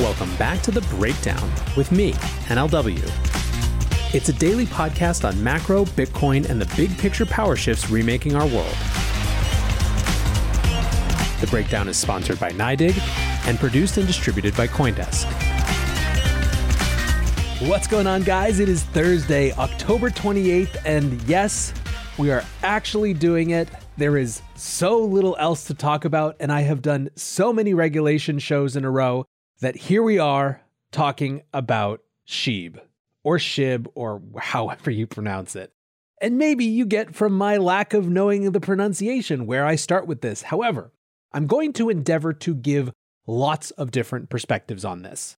Welcome back to The Breakdown with me, NLW. It's a daily podcast on macro, Bitcoin, and the big picture power shifts remaking our world. The Breakdown is sponsored by NYDIG and produced and distributed by Coindesk. What's going on, guys? It is Thursday, October 28th, and yes, we are actually doing it. There is so little else to talk about, and I have done so many regulation shows in a row that here we are talking about Sheeb or Shib or however you pronounce it. And maybe you get from my lack of knowing the pronunciation where I start with this. However, I'm going to endeavor to give lots of different perspectives on this.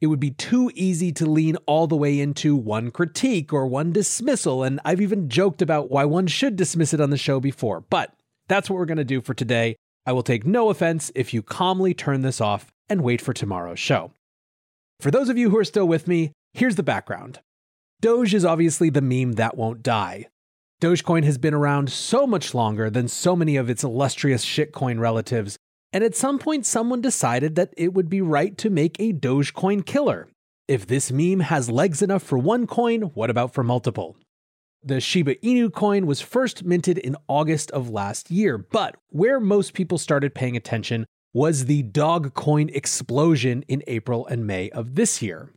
It would be too easy to lean all the way into one critique or one dismissal, and I've even joked about why one should dismiss it on the show before. But that's what we're going to do for today. I will take no offense if you calmly turn this off and wait for tomorrow's show. For those of you who are still with me, here's the background Doge is obviously the meme that won't die. Dogecoin has been around so much longer than so many of its illustrious shitcoin relatives, and at some point someone decided that it would be right to make a Dogecoin killer. If this meme has legs enough for one coin, what about for multiple? The Shiba Inu coin was first minted in August of last year, but where most people started paying attention was the Dogcoin explosion in April and May of this year.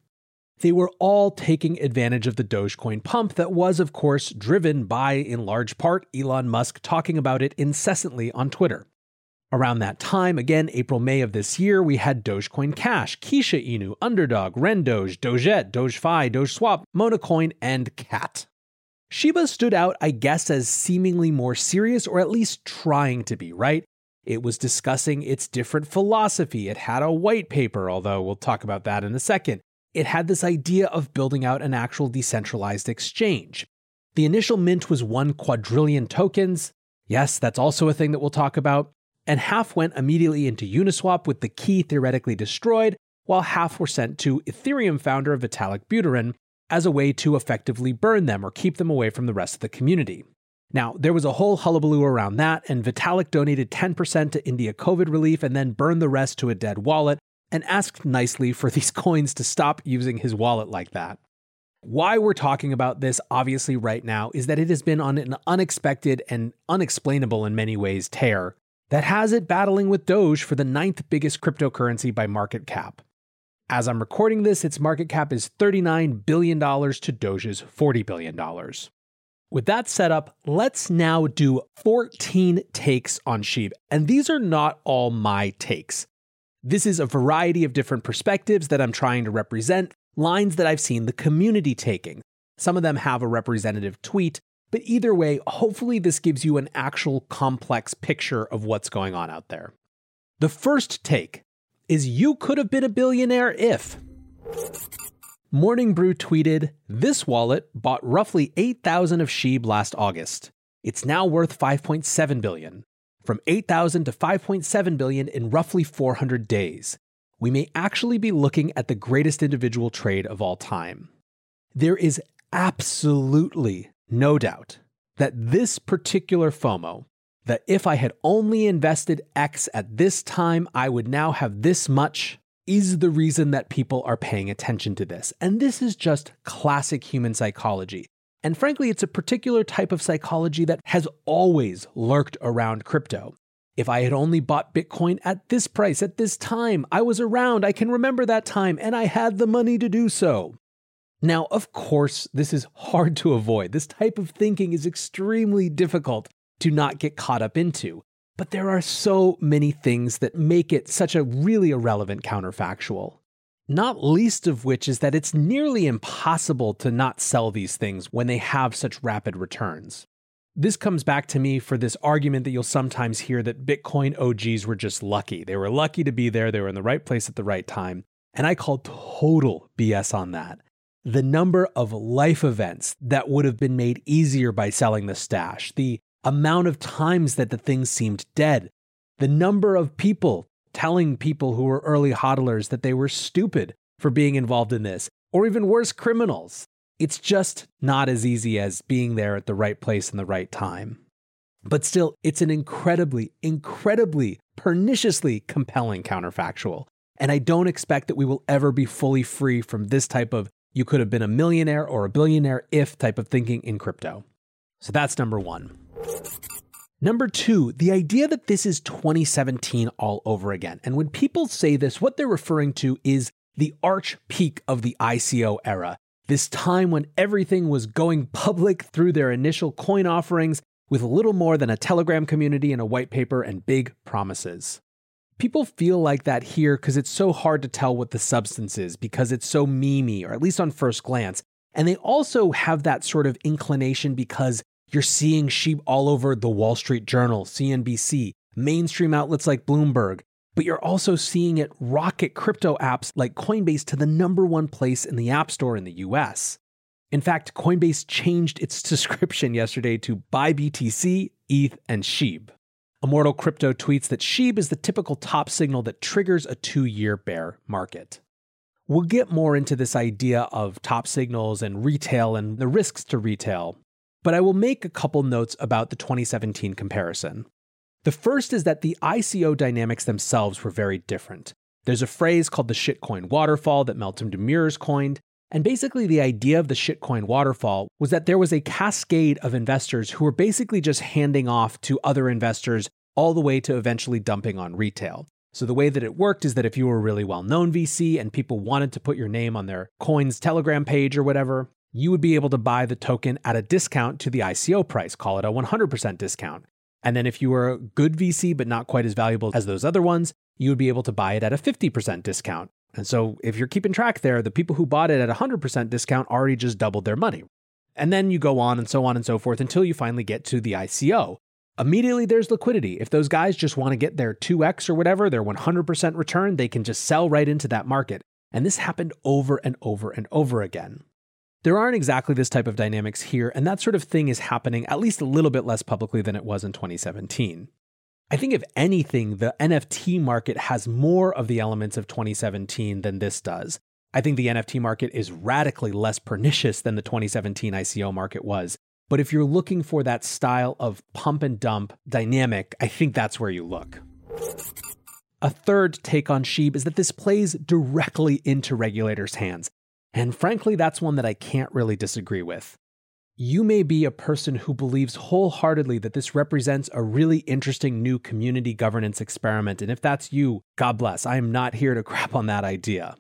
They were all taking advantage of the Dogecoin pump that was, of course, driven by, in large part, Elon Musk talking about it incessantly on Twitter. Around that time, again, April, May of this year, we had Dogecoin Cash, Kishu Inu, Underdog, Rendoge, Dogette, DogeFi, DogeSwap, Monacoin, and Cat. Shiba stood out, I guess, as seemingly more serious, or at least trying to be, right? It was discussing its different philosophy. It had a white paper, although we'll talk about that in a second. It had this idea of building out an actual decentralized exchange. The initial mint was one quadrillion tokens. Yes, that's also a thing that we'll talk about. And half went immediately into Uniswap with the key theoretically destroyed, while half were sent to Ethereum founder Vitalik Buterin as a way to effectively burn them or keep them away from the rest of the community. Now, there was a whole hullabaloo around that, and Vitalik donated 10% to India COVID relief and then burned the rest to a dead wallet and asked nicely for these coins to stop using his wallet like that. Why we're talking about this, obviously, right now, is that it has been on an unexpected and unexplainable in many ways tear that has it battling with Doge for the ninth biggest cryptocurrency by market cap. As I'm recording this, its market cap is $39 billion to Doge's $40 billion. With that set up, let's now do 14 takes on Sheeb. And these are not all my takes. This is a variety of different perspectives that I'm trying to represent, lines that I've seen the community taking. Some of them have a representative tweet, but either way, hopefully this gives you an actual complex picture of what's going on out there. The first take is you could have been a billionaire if. Morning Brew tweeted, This wallet bought roughly 8,000 of Sheeb last August. It's now worth 5.7 billion. From 8,000 to 5.7 billion in roughly 400 days. We may actually be looking at the greatest individual trade of all time. There is absolutely no doubt that this particular FOMO, that if I had only invested X at this time, I would now have this much, is the reason that people are paying attention to this. And this is just classic human psychology. And frankly, it's a particular type of psychology that has always lurked around crypto. If I had only bought Bitcoin at this price at this time, I was around, I can remember that time, and I had the money to do so. Now, of course, this is hard to avoid. This type of thinking is extremely difficult to not get caught up into. But there are so many things that make it such a really irrelevant counterfactual. Not least of which is that it's nearly impossible to not sell these things when they have such rapid returns. This comes back to me for this argument that you'll sometimes hear that Bitcoin OGs were just lucky. They were lucky to be there, they were in the right place at the right time. And I call total BS on that. The number of life events that would have been made easier by selling the stash, the amount of times that the thing seemed dead, the number of people telling people who were early hodlers that they were stupid for being involved in this, or even worse, criminals. It's just not as easy as being there at the right place in the right time. But still, it's an incredibly, incredibly, perniciously compelling counterfactual. And I don't expect that we will ever be fully free from this type of you could have been a millionaire or a billionaire if type of thinking in crypto. So that's number one. Number two, the idea that this is 2017 all over again. And when people say this, what they're referring to is the arch peak of the ICO era this time when everything was going public through their initial coin offerings with little more than a Telegram community and a white paper and big promises. People feel like that here because it's so hard to tell what the substance is because it's so memey, or at least on first glance. And they also have that sort of inclination because you're seeing SHIB all over the Wall Street Journal, CNBC, mainstream outlets like Bloomberg, but you're also seeing it rocket crypto apps like Coinbase to the number one place in the App Store in the US. In fact, Coinbase changed its description yesterday to buy BTC, ETH, and SHIB. Immortal Crypto tweets that SHIB is the typical top signal that triggers a two year bear market. We'll get more into this idea of top signals and retail and the risks to retail, but I will make a couple notes about the 2017 comparison. The first is that the ICO dynamics themselves were very different. There's a phrase called the shitcoin waterfall that Meltem Demirors coined. And basically, the idea of the shitcoin waterfall was that there was a cascade of investors who were basically just handing off to other investors all the way to eventually dumping on retail. So, the way that it worked is that if you were a really well known VC and people wanted to put your name on their coin's Telegram page or whatever, you would be able to buy the token at a discount to the ICO price, call it a 100% discount. And then if you were a good VC, but not quite as valuable as those other ones, you would be able to buy it at a 50% discount. And so if you're keeping track there, the people who bought it at a 100% discount already just doubled their money. And then you go on and so on and so forth until you finally get to the ICO. Immediately there's liquidity. If those guys just want to get their 2x or whatever, their 100% return, they can just sell right into that market. And this happened over and over and over again. There aren't exactly this type of dynamics here, and that sort of thing is happening at least a little bit less publicly than it was in 2017. I think, if anything, the NFT market has more of the elements of 2017 than this does. I think the NFT market is radically less pernicious than the 2017 ICO market was. But if you're looking for that style of pump and dump dynamic, I think that's where you look. A third take on SHIB is that this plays directly into regulators' hands. And frankly, that's one that I can't really disagree with. You may be a person who believes wholeheartedly that this represents a really interesting new community governance experiment. And if that's you, God bless. I am not here to crap on that idea.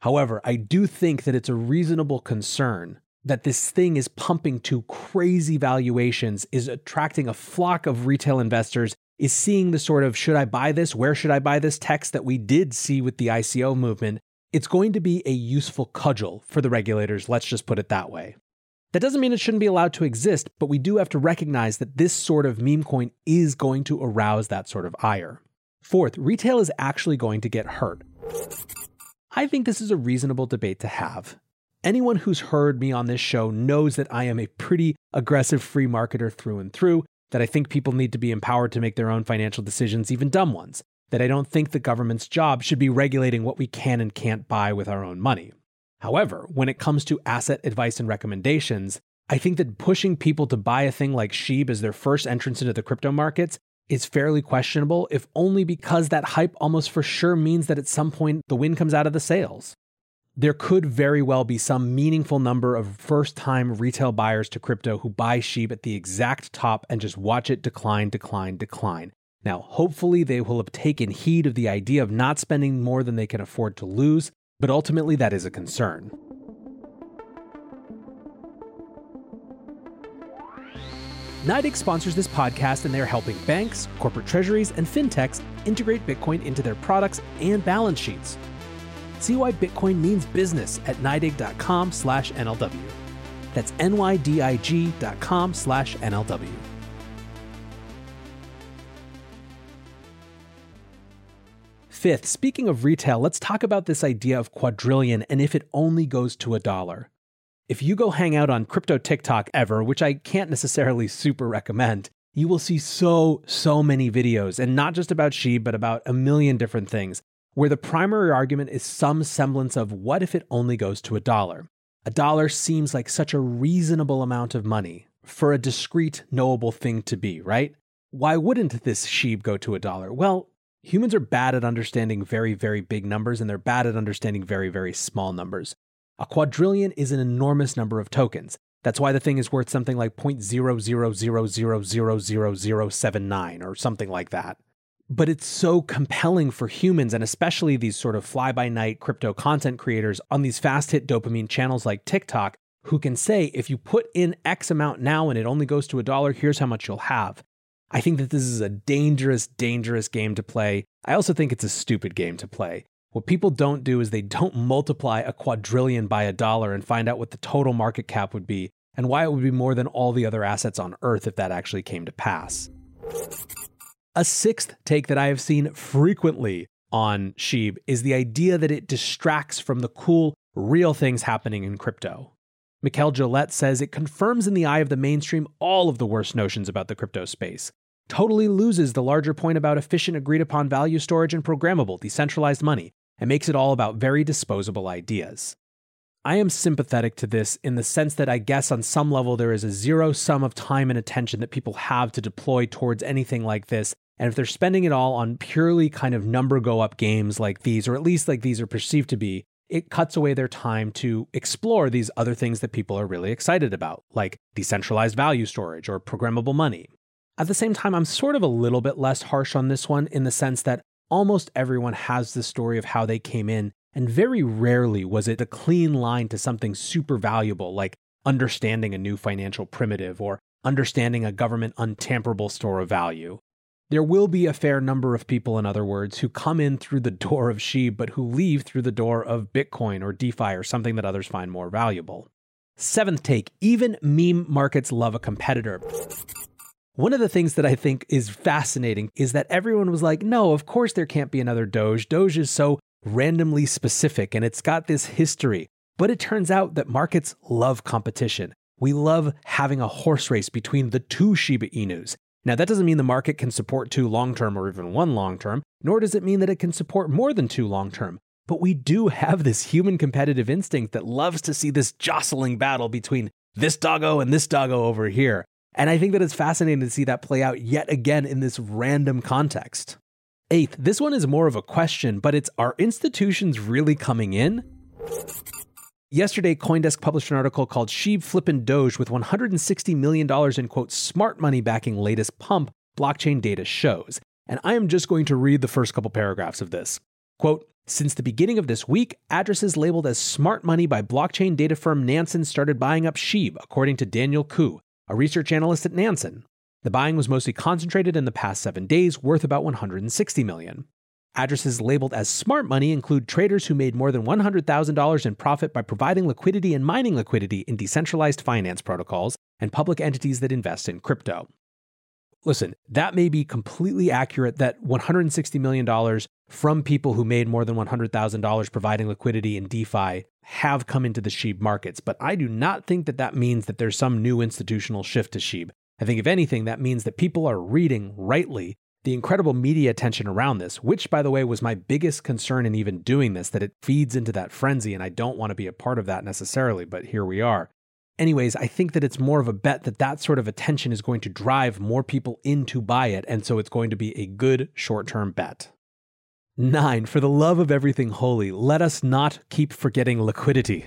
However, I do think that it's a reasonable concern that this thing is pumping to crazy valuations, is attracting a flock of retail investors, is seeing the sort of should I buy this? Where should I buy this text that we did see with the ICO movement, it's going to be a useful cudgel for the regulators, let's just put it that way. That doesn't mean it shouldn't be allowed to exist, but we do have to recognize that this sort of meme coin is going to arouse that sort of ire. Fourth, retail is actually going to get hurt. I think this is a reasonable debate to have. Anyone who's heard me on this show knows that I am a pretty aggressive free marketer through and through, that I think people need to be empowered to make their own financial decisions, even dumb ones that I don't think the government's job should be regulating what we can and can't buy with our own money. However, when it comes to asset advice and recommendations, I think that pushing people to buy a thing like SHIB as their first entrance into the crypto markets is fairly questionable, if only because that hype almost for sure means that at some point the wind comes out of the sails. There could very well be some meaningful number of first time retail buyers to crypto who buy SHIB at the exact top and just watch it decline, decline, decline Now, hopefully, they will have taken heed of the idea of not spending more than they can afford to lose, but ultimately, that is a concern. NYDIG sponsors this podcast, and they are helping banks, corporate treasuries, and fintechs integrate Bitcoin into their products and balance sheets. See why Bitcoin means business at NYDIG.com slash NLW. That's NYDIG.com slash NLW. Fifth, speaking of retail, let's talk about this idea of quadrillion and if it only goes to a dollar. If you go hang out on crypto TikTok ever, which I can't necessarily super recommend, you will see so, so many videos, and not just about SHIB, but about a million different things, where the primary argument is some semblance of what if it only goes to a dollar? A dollar seems like such a reasonable amount of money for a discrete, knowable thing to be, right? Why wouldn't this SHIB go to a dollar? Well, humans are bad at understanding very, very big numbers, and they're bad at understanding very, very small numbers. A quadrillion is an enormous number of tokens. That's why the thing is worth something like 0.000000079 or something like that. But it's so compelling for humans and especially these sort of fly by night crypto content creators on these fast hit dopamine channels like TikTok who can say, if you put in X amount now and it only goes to a dollar, here's how much you'll have. I think that this is a dangerous, dangerous game to play. I also think it's a stupid game to play. What people don't do is they don't multiply a quadrillion by a dollar and find out what the total market cap would be and why it would be more than all the other assets on Earth if that actually came to pass. A sixth take that I have seen frequently on SHIB is the idea that it distracts from the cool, real things happening in crypto. Mikkel Gillette says it confirms in the eye of the mainstream all of the worst notions about the crypto space. Totally loses the larger point about efficient, agreed upon value storage and programmable, decentralized money, and makes it all about very disposable ideas. I am sympathetic to this in the sense that I guess on some level there is a zero sum of time and attention that people have to deploy towards anything like this. And if they're spending it all on purely kind of number go up games like these, or at least like these are perceived to be, it cuts away their time to explore these other things that people are really excited about, like decentralized value storage or programmable money. At the same time, I'm sort of a little bit less harsh on this one in the sense that almost everyone has the story of how they came in, and very rarely was it a clean line to something super valuable like understanding a new financial primitive or understanding a government untamperable store of value. There will be a fair number of people, in other words, who come in through the door of SHIB, but who leave through the door of Bitcoin or DeFi or something that others find more valuable. Seventh take even meme markets love a competitor. One of the things that I think is fascinating is that everyone was like, no, of course there can't be another Doge. Doge is so randomly specific and it's got this history. But it turns out that markets love competition. We love having a horse race between the two Shiba Inus. Now, that doesn't mean the market can support two long term or even one long term, nor does it mean that it can support more than two long term. But we do have this human competitive instinct that loves to see this jostling battle between this doggo and this doggo over here. And I think that it's fascinating to see that play out yet again in this random context. Eighth, this one is more of a question, but it's are institutions really coming in? Yesterday, Coindesk published an article called SHIB Flippin' Doge with $160 million in quote smart money backing latest pump, blockchain data shows. And I am just going to read the first couple paragraphs of this. Quote, since the beginning of this week, addresses labeled as smart money by blockchain data firm Nansen started buying up SHIB, according to Daniel Koo, a research analyst at Nansen. The buying was mostly concentrated in the past seven days, worth about 160 million. Addresses labeled as smart money include traders who made more than $100,000 in profit by providing liquidity and mining liquidity in decentralized finance protocols and public entities that invest in crypto. Listen, that may be completely accurate that $160 million from people who made more than $100,000 providing liquidity in DeFi have come into the SHIB markets, but I do not think that that means that there's some new institutional shift to SHIB. I think, if anything, that means that people are reading rightly the incredible media attention around this, which, by the way, was my biggest concern in even doing this, that it feeds into that frenzy, and I don't want to be a part of that necessarily, but here we are. Anyways, I think that it's more of a bet that that sort of attention is going to drive more people in to buy it, and so it's going to be a good short term bet. Nine, for the love of everything holy, let us not keep forgetting liquidity.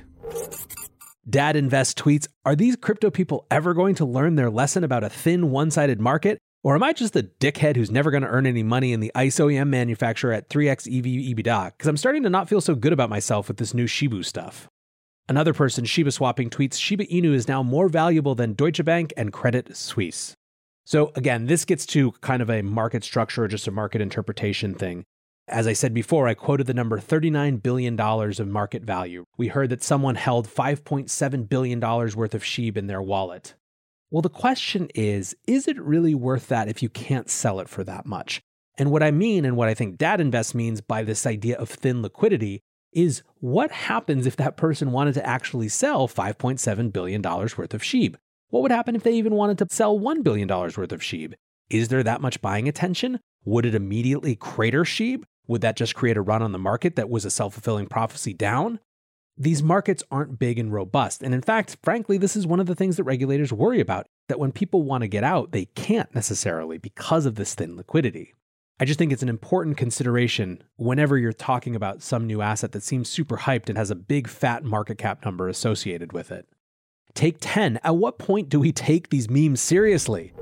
Dad Invest tweets Are these crypto people ever going to learn their lesson about a thin, one sided market Or am I just the dickhead who's never going to earn any money in the ICE OEM manufacturer at 3x EV EBITDA? Because I'm starting to not feel so good about myself with this new Shibu stuff. Another person Shiba swapping tweets Shiba Inu is now more valuable than Deutsche Bank and Credit Suisse. So again, this gets to kind of a market structure or just a market interpretation thing. As I said before, I quoted the number $39 billion of market value. We heard that someone held $5.7 billion worth of SHIB in their wallet. Well, the question is is it really worth that if you can't sell it for that much? And what I mean, and what I think Dad Invest means by this idea of thin liquidity, is what happens if that person wanted to actually sell $5.7 billion worth of SHIB? What would happen if they even wanted to sell $1 billion worth of SHIB? Is there that much buying attention? Would it immediately crater SHIB? Would that just create a run on the market that was a self fulfilling prophecy down? These markets aren't big and robust. And in fact, frankly, this is one of the things that regulators worry about that when people want to get out, they can't necessarily because of this thin liquidity. I just think it's an important consideration whenever you're talking about some new asset that seems super hyped and has a big fat market cap number associated with it. Take 10. At what point do we take these memes seriously?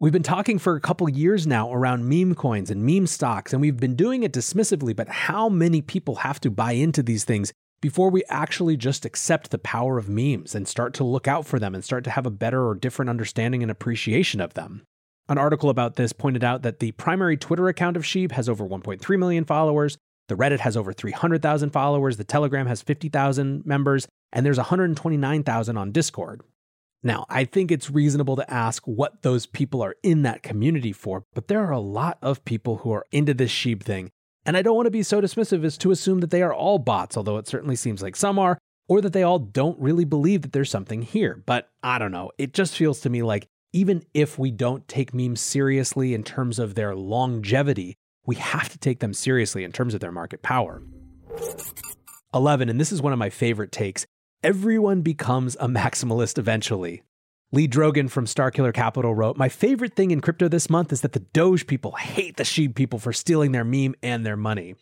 We've been talking for a couple years now around meme coins and meme stocks, and we've been doing it dismissively, but how many people have to buy into these things before we actually just accept the power of memes and start to look out for them and start to have a better or different understanding and appreciation of them? An article about this pointed out that the primary Twitter account of SHIB has over 1.3 million followers, the Reddit has over 300,000 followers, the Telegram has 50,000 members, and there's 129,000 on Discord. Now, I think it's reasonable to ask what those people are in that community for, but there are a lot of people who are into this SHIB thing. And I don't want to be so dismissive as to assume that they are all bots, although it certainly seems like some are, or that they all don't really believe that there's something here. But I don't know. It just feels to me like even if we don't take memes seriously in terms of their longevity, we have to take them seriously in terms of their market power. 11, and this is one of my favorite takes everyone becomes a maximalist eventually. Lee Drogan from Starkiller Capital wrote My favorite thing in crypto this month is that the Doge people hate the SHIB people for stealing their meme and their money.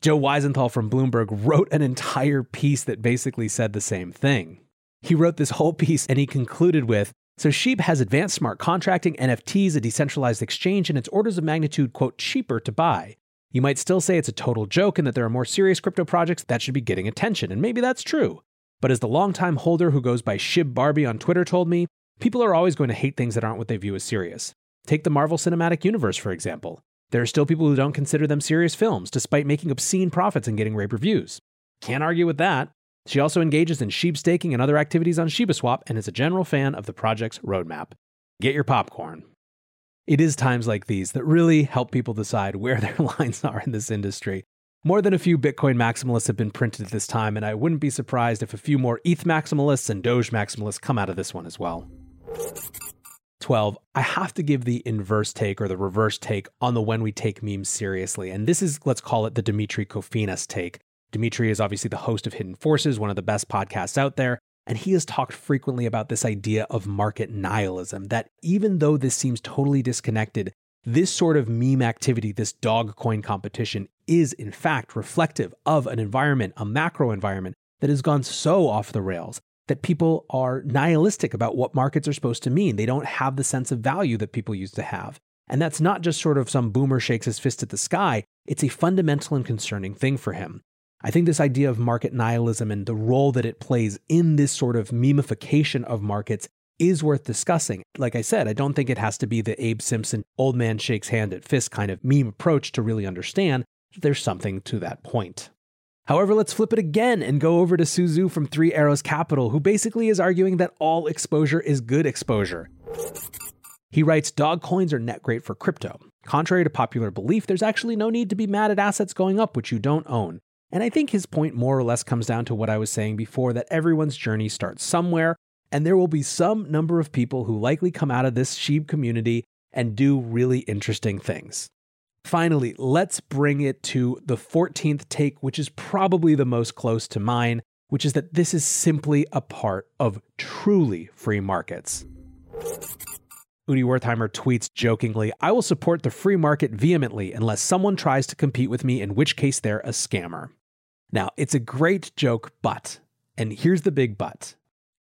Joe Weisenthal from Bloomberg wrote an entire piece that basically said the same thing. He wrote this whole piece and he concluded with so SHIB has advanced smart contracting, NFTs, a decentralized exchange, and it's orders of magnitude, quote, cheaper to buy. You might still say it's a total joke and that there are more serious crypto projects that should be getting attention, and maybe that's true. But as the longtime holder who goes by Shib Barbie on Twitter told me, people are always going to hate things that aren't what they view as serious. Take the Marvel Cinematic Universe, for example. There are still people who don't consider them serious films, despite making obscene profits and getting rave reviews. Can't argue with that. She also engages in SHIB staking and other activities on ShibaSwap and is a general fan of the project's roadmap. Get your popcorn. It is times like these that really help people decide where their lines are in this industry. More than a few Bitcoin maximalists have been printed at this time, and I wouldn't be surprised if a few more ETH maximalists and Doge maximalists come out of this one as well. 12. I have to give the inverse take or the reverse take on the when we take memes seriously. And this is, let's call it the Demetri Kofinas take. Demetri is obviously the host of Hidden Forces, one of the best podcasts out there, and he has talked frequently about this idea of market nihilism that even though this seems totally disconnected, this sort of meme activity, this dog coin competition, is in fact reflective of an environment, a macro environment that has gone so off the rails that people are nihilistic about what markets are supposed to mean. They don't have the sense of value that people used to have. And that's not just sort of some boomer shakes his fist at the sky, it's a fundamental and concerning thing for him. I think this idea of market nihilism and the role that it plays in this sort of memification of markets is worth discussing. Like I said, I don't think it has to be the Abe Simpson old man shakes hand at fist kind of meme approach to really understand there's something to that point. However, let's flip it again and go over to Su Zhu from Three Arrows Capital, who basically is arguing that all exposure is good exposure. He writes Dog coins are net great for crypto. Contrary to popular belief, there's actually no need to be mad at assets going up which you don't own. And I think his point more or less comes down to what I was saying before that everyone's journey starts somewhere, and there will be some number of people who likely come out of this SHIB community and do really interesting things. Finally, let's bring it to the 14th take, which is probably the most close to mine, which is that this is simply a part of truly free markets. Udi Wertheimer tweets jokingly, I will support the free market vehemently unless someone tries to compete with me, in which case they're a scammer. Now, it's a great joke, but, and here's the big but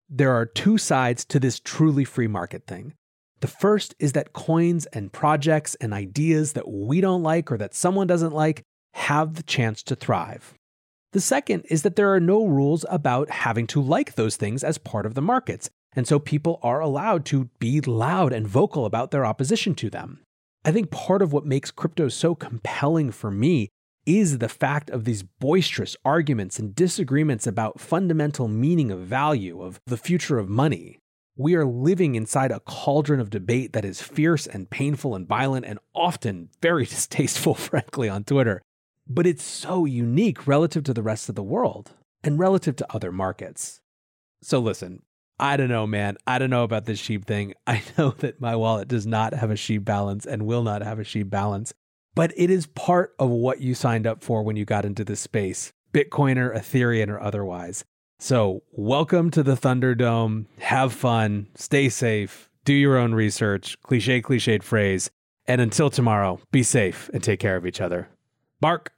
there are two sides to this truly free market thing. The first is that coins and projects and ideas that we don't like or that someone doesn't like have the chance to thrive. The second is that there are no rules about having to like those things as part of the markets, and so people are allowed to be loud and vocal about their opposition to them. I think part of what makes crypto so compelling for me is the fact of these boisterous arguments and disagreements about fundamental meaning of value, of the future of money. We are living inside a cauldron of debate that is fierce and painful and violent and often very distasteful, frankly, on Twitter. But it's so unique relative to the rest of the world and relative to other markets. So listen, I don't know, man. I don't know about this SHIB thing. I know that my wallet does not have a SHIB balance and will not have a SHIB balance, but it is part of what you signed up for when you got into this space, Bitcoiner, Ethereum, or otherwise. So, welcome to the Thunderdome. Have fun, stay safe, do your own research, cliche, cliched phrase. And until tomorrow, be safe and take care of each other. Bark.